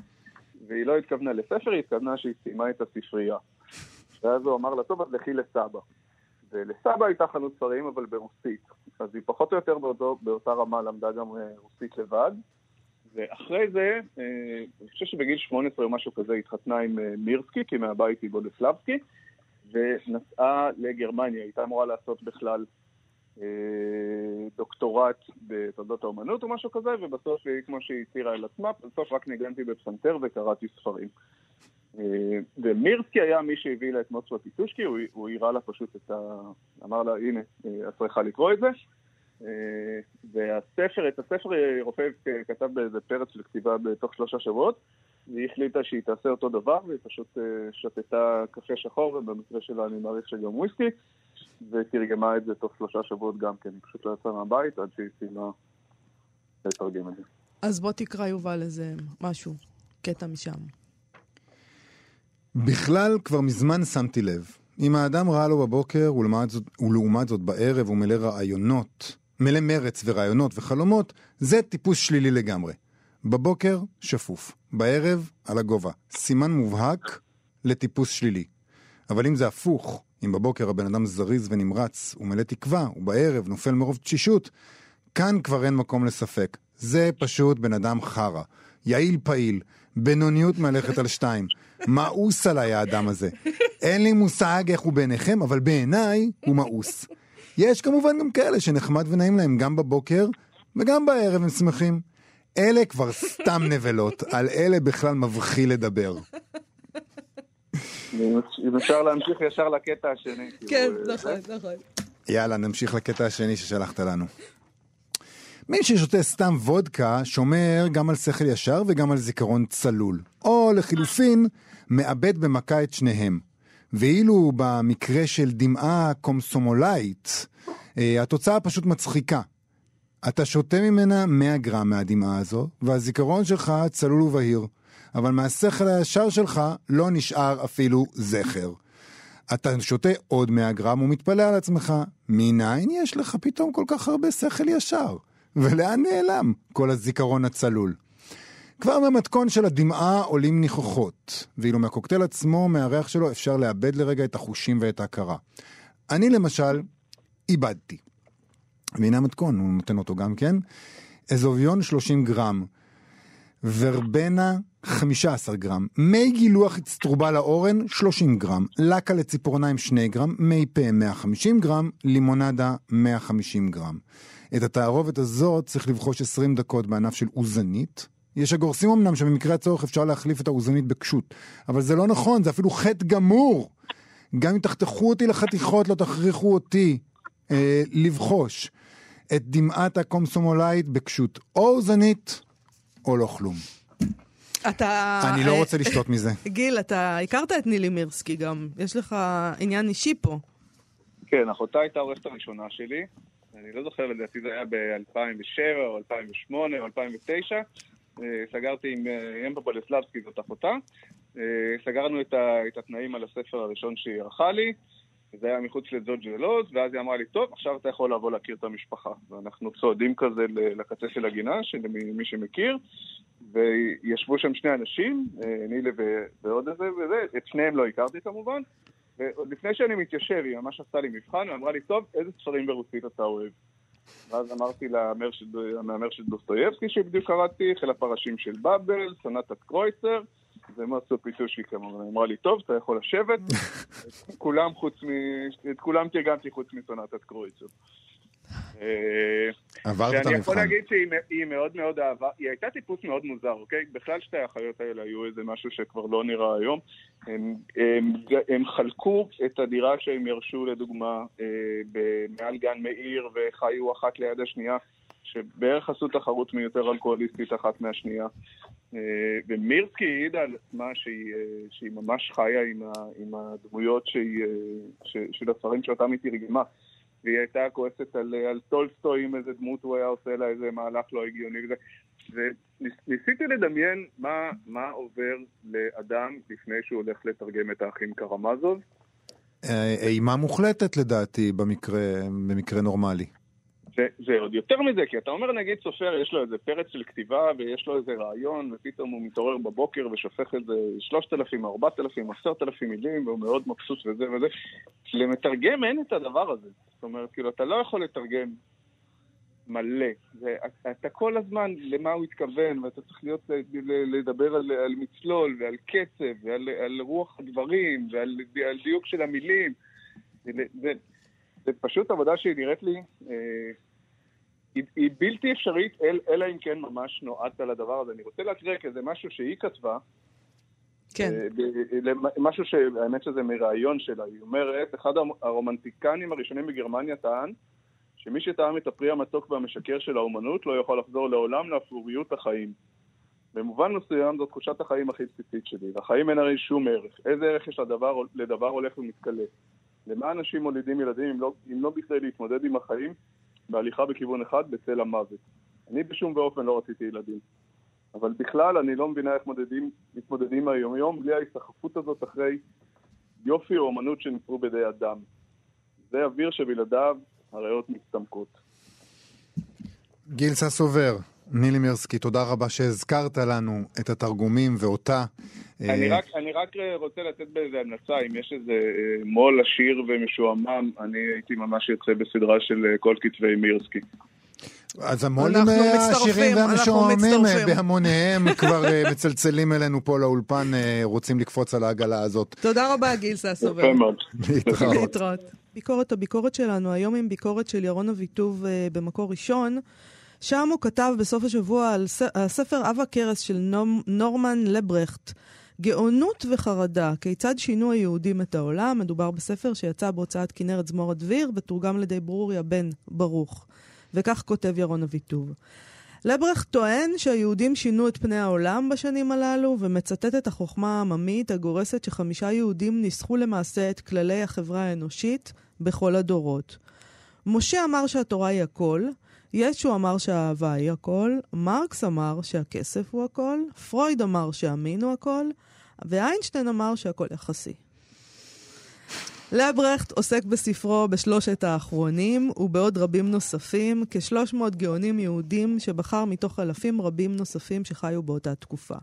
Speaker 4: והיא לא התכוונה לספר, היא התכוונה שהיא סיימה את הספרייה. ואז הוא אמר לה, טוב, אז לכי לסבא. ולסבא הייתה חנות ספרים, אבל ברוסית. אז היא פחות או יותר באותו, באותה רמה למדה גם אה, רוסית לבד. ואחרי זה, אה, אני חושב שבגיל 18 או משהו כזה התחתנה עם אה, מירסקי, כי מהבית היא בודסלבסקי, ונסעה לגרמניה. היא הייתה אמורה לעשות בכלל דוקטורט בתולדות האומנות או משהו כזה, ובסוף היא, כמו שהיא הצהירה על עצמה, בסוף רק ניגנתי בפסנתר וקראתי ספרים. אה, ומירסקי היה מי שהביא לה את מוסקבה פיטושקי, הוא, הוא הראה לה פשוט את ה... אמר לה, הנה, אה, את צריכה לקרוא את זה. אה, והספר, את הספר רופא כתב באיזה פרץ של כתיבה בתוך שלושה שבועות, והיא החליטה שהיא תעשה אותו דבר, והיא פשוט שתתה קפה שחור, ובמקרה שלה אני מעריך שגם וויסקי, ותרגמה את זה תוך שלושה שבועות גם כן, היא פשוט לא יצאה מהבית עד שהיא סיימה לתרגם את זה.
Speaker 1: אז בוא תקרא, יובל, איזה משהו, קטע משם.
Speaker 2: בכלל, כבר מזמן שמתי לב. אם האדם ראה לו בבוקר, ולעומת זאת, ולעומת זאת בערב הוא מלא רעיונות, מלא מרץ ורעיונות וחלומות, זה טיפוס שלילי לגמרי. בבוקר, שפוף. בערב, על הגובה. סימן מובהק לטיפוס שלילי. אבל אם זה הפוך, אם בבוקר הבן אדם זריז ונמרץ ומלא תקווה, ובערב נופל מרוב תשישות, כאן כבר אין מקום לספק. זה פשוט בן אדם חרא. יעיל פעיל, בינוניות מהלכת על שתיים. מאוס עליי האדם הזה. אין לי מושג איך הוא בעיניכם, אבל בעיניי הוא מאוס. יש כמובן גם כאלה שנחמד ונעים להם גם בבוקר וגם בערב הם שמחים. אלה כבר סתם *laughs* נבלות, על אלה בכלל מבחיל לדבר.
Speaker 4: אם אפשר להמשיך ישר לקטע השני. כאילו,
Speaker 1: כן,
Speaker 4: אה,
Speaker 1: נכון, נכון.
Speaker 2: יאללה, נמשיך לקטע השני ששלחת לנו. מי ששותה סתם וודקה שומר גם על שכל ישר וגם על זיכרון צלול. או לחילופין, מאבד במכה את שניהם. ואילו במקרה של דמעה קומסומולאית, אה, התוצאה פשוט מצחיקה. אתה שותה ממנה 100 גרם מהדמעה הזו, והזיכרון שלך צלול ובהיר. אבל מהשכל הישר שלך לא נשאר אפילו זכר. אתה שותה עוד 100 גרם ומתפלא על עצמך, מניין יש לך פתאום כל כך הרבה שכל ישר? ולאן נעלם כל הזיכרון הצלול? כבר מהמתכון של הדמעה עולים ניחוחות, ואילו מהקוקטייל עצמו, מהריח שלו, אפשר לאבד לרגע את החושים ואת ההכרה. אני למשל, איבדתי. והנה המתכון, הוא נותן אותו גם כן. אזוביון 30 גרם. ורבנה 15 גרם, מי גילוח אצטרובל האורן 30 גרם, לקה לציפורניים 2 גרם, מי פה 150 גרם, לימונדה 150 גרם. את התערובת הזאת צריך לבחוש 20 דקות בענף של אוזנית. יש הגורסים אמנם שבמקרה הצורך אפשר להחליף את האוזנית בקשות, אבל זה לא נכון, זה אפילו חטא גמור. גם אם תחתכו אותי לחתיכות, לא תכריחו אותי אה, לבחוש את דמעת הקומסומולאית בקשות. או אוזנית, או לא כלום.
Speaker 1: אתה...
Speaker 2: אני לא
Speaker 1: אה,
Speaker 2: רוצה לשתות מזה. *laughs*
Speaker 1: גיל, אתה הכרת את נילי מירסקי גם. יש לך עניין אישי פה.
Speaker 4: כן, אחותה הייתה העורכת הראשונה שלי. אני לא זוכר, לדעתי זה היה ב-2007 או 2008 או 2009. אה, סגרתי עם אה, אמפה בולסלבסקי, זאת אחותה. אה, סגרנו את, התנאים על הספר הראשון שהיא ערכה לי. זה היה מחוץ לדזוג'י ולוז, ואז היא אמרה לי, טוב, עכשיו אתה יכול לבוא להכיר את המשפחה. ואנחנו צועדים כזה לקצה של הגינה, של מי, שמכיר, וישבו שם שני אנשים, ו- ועוד איזה וזה, את שניהם לא הכרתי כמובן, ועוד לפני שאני מתיישב, היא ממש עשתה לי מבחן, ואמרה לי, טוב, איזה ספרים ברוסית אתה אוהב? ואז אמרתי לה, המהמר של, דוסטויבסקי שבדיוק קראתי, חיל הפרשים של באבל, סונטת קרויצר, ומוסו פיטושי כמובן. היא אמרה לי, טוב, אתה יכול לשבת. *laughs* כולם חוץ מ... את כולם תרגמתי חוץ מסונטת קרויצר. אה,
Speaker 2: עברת את
Speaker 4: ואני יכול
Speaker 2: המבחן.
Speaker 4: להגיד שהיא מאוד מאוד אהבה, היא הייתה טיפוס מאוד מוזר, אוקיי? בכלל שתי האחיות האלה היו איזה משהו שכבר לא נראה היום. הם, הם, הם חלקו את הדירה שהם ירשו לדוגמה אה, מעל גן מאיר וחיו אחת ליד השנייה, שבערך עשו תחרות מי יותר אלכוהוליסטית אחת מהשנייה. אה, ומירסקי העידה על עצמה שהיא, שהיא ממש חיה עם, ה, עם הדמויות שהיא, ש, של הספרים שאותם היא תרגמה. והיא הייתה כועסת על, על טולסטוי עם איזה דמות הוא היה עושה לה איזה מהלך לא הגיוני וזה. וניסיתי לדמיין מה, מה עובר לאדם לפני שהוא הולך לתרגם את האחים קרמזוב.
Speaker 2: אה, אימה מוחלטת לדעתי במקרה, במקרה נורמלי.
Speaker 4: זה, זה עוד יותר מזה, כי אתה אומר נגיד סופר, יש לו איזה פרץ של כתיבה ויש לו איזה רעיון, ופתאום הוא מתעורר בבוקר ושופך איזה 3,000, 4,000, 10,000 מילים, והוא מאוד מבסוט וזה וזה. למתרגם אין את הדבר הזה. זאת אומרת, כאילו, אתה לא יכול לתרגם מלא. זה, אתה כל הזמן למה הוא התכוון, ואתה צריך להיות, לדבר על, על מצלול ועל קצב ועל על רוח הדברים ועל על דיוק של המילים. זה, זה, זה פשוט עבודה שהיא נראית לי, אה, היא, היא בלתי אפשרית, אל, אלא אם כן ממש נועדת לדבר הזה. אני רוצה להקריא כזה משהו שהיא כתבה,
Speaker 1: כן.
Speaker 4: אה, משהו שהאמת שזה מראיון שלה, היא אומרת, אחד הר- הרומנטיקנים הראשונים בגרמניה טען שמי שטעם את הפרי המתוק והמשקר של האומנות לא יכול לחזור לעולם לאפוריות החיים. במובן מסוים זו תחושת החיים הכי בסיסית שלי, והחיים אין הרי שום ערך. איזה ערך יש לדבר, לדבר הולך ומתכלה? למה אנשים מולידים ילדים אם לא, אם לא בכדי להתמודד עם החיים בהליכה בכיוון אחד בצל המוות? אני בשום ואופן לא רציתי ילדים. אבל בכלל אני לא מבינה איך מודדים, מתמודדים מהיום-יום בלי ההיסחפות הזאת אחרי יופי או אמנות שנצרו בידי אדם. זה אוויר שבלעדיו הריאות מצטמקות.
Speaker 2: גיל ססובר, נילי מירסקי, תודה רבה שהזכרת לנו את התרגומים ואותה.
Speaker 4: אני
Speaker 2: אה,
Speaker 4: רק, אני רק רוצה לתת באיזה המלצה, אם יש איזה אה, מו"ל עשיר ומשועמם, אני הייתי ממש יוצא בסדרה של אה, כל כתבי מירסקי.
Speaker 2: אז המו"לים אה, העשירים והמשועממים אה,
Speaker 1: מצטרפים.
Speaker 2: בהמוניהם *laughs* כבר אה, מצלצלים אלינו פה לאולפן, אה, רוצים לקפוץ על העגלה הזאת.
Speaker 1: תודה רבה, גיל ססובר.
Speaker 4: יפה מאוד.
Speaker 2: להתראות.
Speaker 1: ביקורת הביקורת שלנו היום עם ביקורת של ירון אביטוב אה, במקור ראשון. שם הוא כתב בסוף השבוע על ס- הספר עב הכרס של נורמן לברכט, גאונות וחרדה, כיצד שינו היהודים את העולם. מדובר בספר שיצא בהוצאת כנרת זמור הדביר ותורגם על ידי ברוריה בן ברוך. וכך כותב ירון אביטוב. לברכט טוען שהיהודים שינו את פני העולם בשנים הללו, ומצטט את החוכמה העממית הגורסת שחמישה יהודים ניסחו למעשה את כללי החברה האנושית בכל הדורות. משה אמר שהתורה היא הכל, ישו אמר שהאהבה היא הכל, מרקס אמר שהכסף הוא הכל, פרויד אמר שהמין הוא הכל, ואיינשטיין אמר שהכל יחסי. לברכט עוסק בספרו בשלושת האחרונים ובעוד רבים נוספים, כ-300 גאונים יהודים שבחר מתוך אלפים רבים נוספים שחיו באותה תקופה.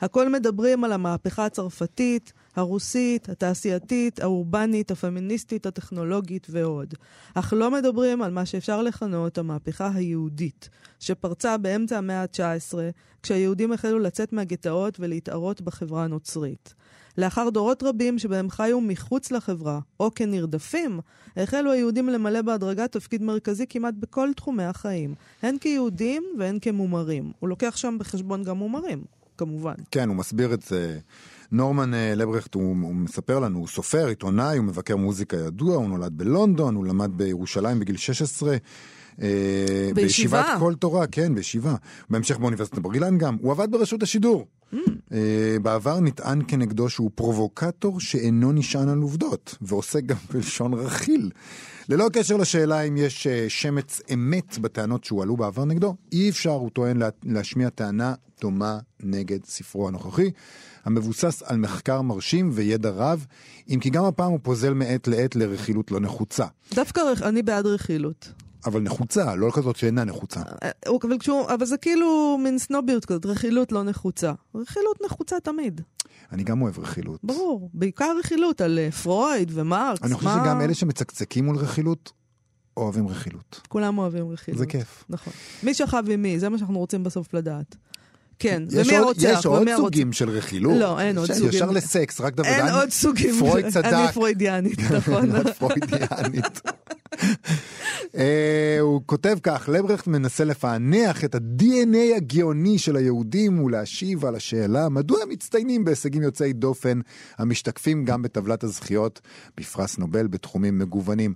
Speaker 1: הכל מדברים על המהפכה הצרפתית, הרוסית, התעשייתית, האורבנית, הפמיניסטית, הטכנולוגית ועוד. אך לא מדברים על מה שאפשר לכנות המהפכה היהודית, שפרצה באמצע המאה ה-19, כשהיהודים החלו לצאת מהגטאות ולהתערות בחברה הנוצרית. לאחר דורות רבים שבהם חיו מחוץ לחברה, או כנרדפים, החלו היהודים למלא בהדרגה תפקיד מרכזי כמעט בכל תחומי החיים, הן כיהודים והן כמומרים. הוא לוקח שם בחשבון גם מומרים, כמובן.
Speaker 2: כן, הוא מסביר את זה. נורמן אה, לברכט, הוא, הוא מספר לנו, הוא סופר, עיתונאי, הוא מבקר מוזיקה ידוע, הוא נולד בלונדון, הוא למד בירושלים בגיל 16. אה,
Speaker 1: בישיבה.
Speaker 2: בישיבת כל תורה, כן, בישיבה. בהמשך באוניברסיטת בר אילן גם. הוא עבד ברשות השידור. אה, בעבר נטען כנגדו שהוא פרובוקטור שאינו נשען על עובדות, ועוסק גם *laughs* בלשון רכיל. ללא קשר לשאלה אם יש שמץ אמת בטענות שהועלו בעבר נגדו, אי אפשר, הוא טוען, לה- להשמיע טענה דומה נגד ספרו הנוכחי, המבוסס על מחקר מרשים וידע רב, אם כי גם הפעם הוא פוזל מעת לעת לרכילות לא נחוצה.
Speaker 1: דווקא אני בעד רכילות.
Speaker 2: אבל נחוצה, לא כזאת שאינה נחוצה.
Speaker 1: אה, הוא- אבל, כשהוא, אבל זה כאילו מין סנוביות כזאת, רכילות לא נחוצה. רכילות נחוצה תמיד,
Speaker 2: אני גם אוהב רכילות.
Speaker 1: ברור. בעיקר רכילות על אה, פרויד ומרקס.
Speaker 2: אני חושב
Speaker 1: מה-
Speaker 2: שגם אלה שמצקצקים מול רכילות, אוהבים רכילות.
Speaker 1: כולם אוהבים רכילות.
Speaker 2: זה כיף.
Speaker 1: נכון. מי שכב עם מי, זה מה שאנחנו רוצים בסוף לדעת. כן, ומי הרוצח,
Speaker 2: יש עוד. סוגים של רכילות.
Speaker 1: לא, אין עוד סוגים.
Speaker 2: ישר לסקס, רק דוד
Speaker 1: אין
Speaker 2: אני-
Speaker 1: עוד סוגים.
Speaker 2: פרויד
Speaker 1: אני
Speaker 2: צדק.
Speaker 1: פרוידיאנית, *laughs* נכון.
Speaker 2: את פרוידיאנית. הוא כותב כך, לברכט מנסה לפענח את ה-DNA הגאוני של היהודים ולהשיב על השאלה מדוע הם מצטיינים בהישגים יוצאי דופן המשתקפים גם בטבלת הזכיות בפרס נובל בתחומים מגוונים.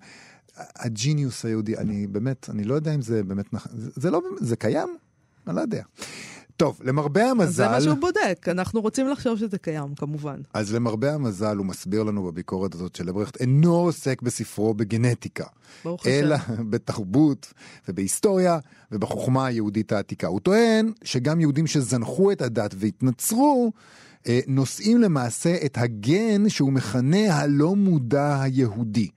Speaker 2: הג'יניוס היהודי, אני באמת, אני לא יודע אם זה באמת נכון, זה לא, זה קיים? אני לא יודע. טוב, למרבה המזל...
Speaker 1: זה מה שהוא בודק, אנחנו רוצים לחשוב שזה קיים, כמובן.
Speaker 2: אז למרבה המזל, הוא מסביר לנו בביקורת הזאת של לברכט, אינו עוסק בספרו בגנטיקה,
Speaker 1: ברוך השם.
Speaker 2: אלא *laughs* בתרבות ובהיסטוריה ובחוכמה היהודית העתיקה. הוא טוען שגם יהודים שזנחו את הדת והתנצרו, אה, נושאים למעשה את הגן שהוא מכנה הלא מודע היהודי.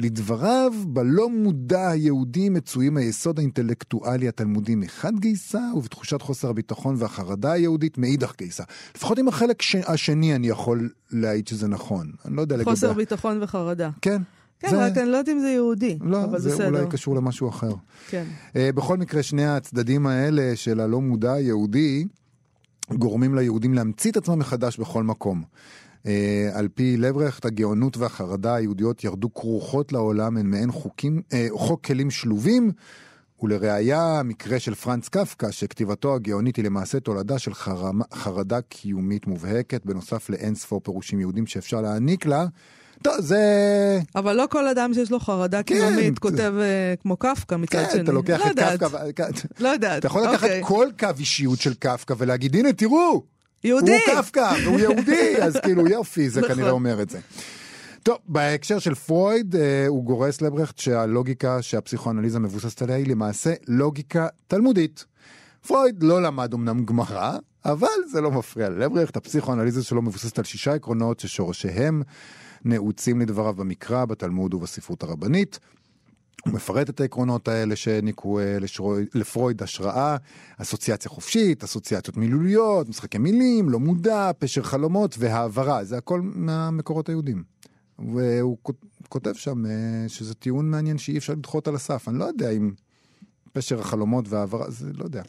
Speaker 2: לדבריו, בלא מודע היהודי מצויים היסוד האינטלקטואלי התלמודי מחד גיסא, ובתחושת חוסר הביטחון והחרדה היהודית מאידך גיסא. לפחות עם החלק ש... השני אני יכול להעיד שזה נכון. אני לא יודע לגבי...
Speaker 1: חוסר ביטחון וחרדה.
Speaker 2: כן.
Speaker 1: כן,
Speaker 2: זה...
Speaker 1: רק אני לא יודעת אם זה יהודי,
Speaker 2: לא,
Speaker 1: אבל
Speaker 2: זה
Speaker 1: בסדר.
Speaker 2: אולי קשור למשהו אחר.
Speaker 1: כן.
Speaker 2: Uh, בכל מקרה, שני הצדדים האלה של הלא מודע היהודי, גורמים ליהודים להמציא את עצמם מחדש בכל מקום. Uh, על פי לברכט, הגאונות והחרדה היהודיות ירדו כרוכות לעולם, הן מעין חוקים, uh, חוק כלים שלובים, ולראיה, המקרה של פרנץ קפקא, שכתיבתו הגאונית היא למעשה תולדה של חרמה, חרדה קיומית מובהקת, בנוסף לאין ספור פירושים יהודים שאפשר להעניק לה. טוב, זה...
Speaker 1: אבל לא כל אדם שיש לו חרדה
Speaker 2: כן.
Speaker 1: קיומית כותב אה, כמו קפקא מצד
Speaker 2: כן,
Speaker 1: שני.
Speaker 2: אתה לוקח
Speaker 1: לא
Speaker 2: את
Speaker 1: יודעת,
Speaker 2: קפקא,
Speaker 1: לא יודעת.
Speaker 2: אתה יכול לקחת
Speaker 1: אוקיי.
Speaker 2: כל קו אישיות של קפקא ולהגיד, הנה, תראו,
Speaker 1: יהודי!
Speaker 2: הוא קפקא, והוא יהודי, *laughs* אז כאילו יופי, זה
Speaker 1: נכון.
Speaker 2: כנראה אומר את זה. טוב, בהקשר של פרויד, אה, הוא גורס לברכט שהלוגיקה שהפסיכואנליזה מבוססת עליה היא למעשה לוגיקה תלמודית. פרויד לא למד אמנם גמרא, אבל זה לא מפריע ללברכט, הפסיכואנליזה שלו מבוססת על שישה עקרונות ששורשיהם נעוצים לדבריו במקרא, בתלמוד ובספרות הרבנית. הוא מפרט את העקרונות האלה שהעניקו אה, לפרויד השראה, אסוציאציה חופשית, אסוציאציות מילוליות, משחקי מילים, לא מודע, פשר חלומות והעברה, זה הכל מהמקורות היהודים. והוא כות- כותב שם אה, שזה טיעון מעניין שאי אפשר לדחות על הסף, אני לא יודע אם פשר החלומות והעברה, זה לא יודע.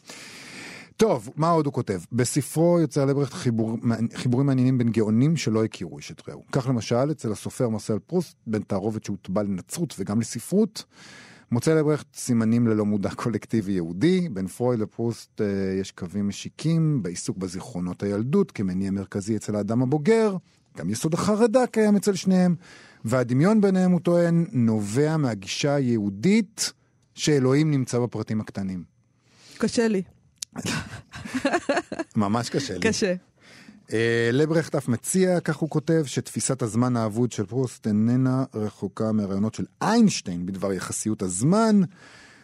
Speaker 2: טוב, מה עוד הוא כותב? בספרו יוצר לברכט חיבור, חיבורים מעניינים בין גאונים שלא הכירו איש את רעהו. כך למשל, אצל הסופר מרסל פרוסט, בין תערובת שהוטבע לנצרות וגם לספרות, מוצא לברכט סימנים ללא מודע *laughs* קולקטיבי יהודי. בין פרויד לפרוסט אה, יש קווים משיקים בעיסוק בזיכרונות הילדות כמניע מרכזי אצל האדם הבוגר. גם יסוד החרדה קיים אצל שניהם. והדמיון ביניהם, הוא טוען, נובע מהגישה היהודית שאלוהים נמצא בפרטים הקטנים.
Speaker 1: קשה לי,
Speaker 2: ממש קשה לי.
Speaker 1: קשה.
Speaker 2: אה, לברכט אף מציע, כך הוא כותב, שתפיסת הזמן האבוד של פרוסט איננה רחוקה מהרעיונות של איינשטיין בדבר יחסיות הזמן.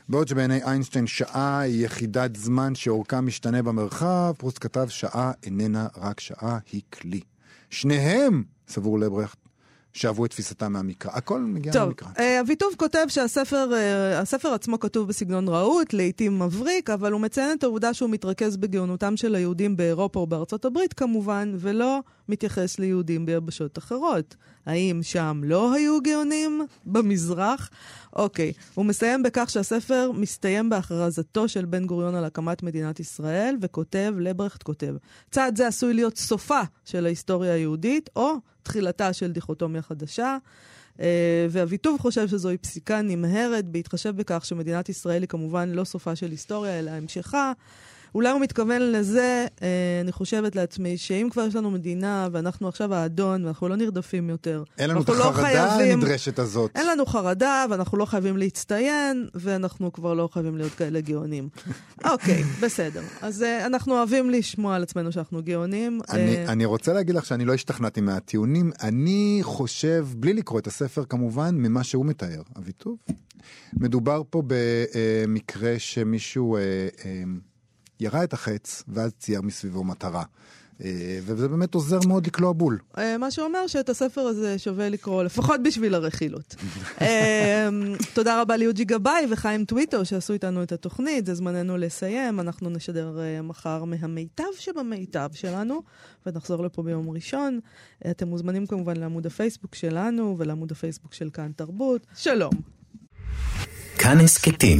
Speaker 2: בעוד שבעיני איינשטיין שעה היא יחידת זמן שאורכה משתנה במרחב, פרוסט כתב שעה איננה רק שעה, היא כלי. שניהם, סבור לברכט, שאהבו את תפיסתם מהמקרא. הכל מגיע
Speaker 1: טוב,
Speaker 2: מהמקרא.
Speaker 1: אה, אביטוב כותב שהספר אה, הספר עצמו כתוב בסגנון רהוט, לעיתים מבריק, אבל הוא מציין את העובדה שהוא מתרכז בגאונותם של היהודים באירופה או בארצות הברית כמובן, ולא מתייחס ליהודים ביבשות אחרות. האם שם לא היו גאונים? במזרח? אוקיי. הוא מסיים בכך שהספר מסתיים בהכרזתו של בן גוריון על הקמת מדינת ישראל, וכותב, לברכט כותב, צעד זה עשוי להיות סופה של ההיסטוריה היהודית, או תחילתה של דיכוטומיה חדשה. אה, ואביטוב חושב שזוהי פסיקה נמהרת, בהתחשב בכך שמדינת ישראל היא כמובן לא סופה של היסטוריה, אלא המשכה. אולי הוא מתכוון לזה, אה, אני חושבת לעצמי, שאם כבר יש לנו מדינה ואנחנו עכשיו האדון ואנחנו לא נרדפים יותר,
Speaker 2: אין לנו את
Speaker 1: לא
Speaker 2: החרדה
Speaker 1: חייבים-
Speaker 2: הנדרשת הזאת.
Speaker 1: אין לנו חרדה ואנחנו לא חייבים להצטיין, ואנחנו כבר לא חייבים להיות כאלה גאונים. *laughs* אוקיי, בסדר. אז אה, אנחנו אוהבים לשמוע על עצמנו שאנחנו גאונים.
Speaker 2: אני,
Speaker 1: אה,
Speaker 2: אני רוצה להגיד לך שאני לא השתכנעתי מהטיעונים. אני חושב, בלי לקרוא את הספר כמובן, ממה שהוא מתאר, אביטוב. מדובר פה במקרה שמישהו אה, אה, ירה את החץ ואז צייר מסביבו מטרה. אה, וזה באמת עוזר מאוד לקלוע בול.
Speaker 1: אה, מה שאומר שאת הספר הזה שווה לקרוא, לפחות בשביל הרכילות. *laughs* אה, תודה רבה ליוג'י גבאי וחיים טוויטו שעשו איתנו את התוכנית, זה זמננו לסיים. אנחנו נשדר מחר מהמיטב שבמיטב שלנו, ונחזור לפה ביום ראשון. אתם מוזמנים כמובן לעמוד הפייסבוק שלנו ולעמוד הפייסבוק של כאן תרבות. שלום.
Speaker 5: כאן הסכתים,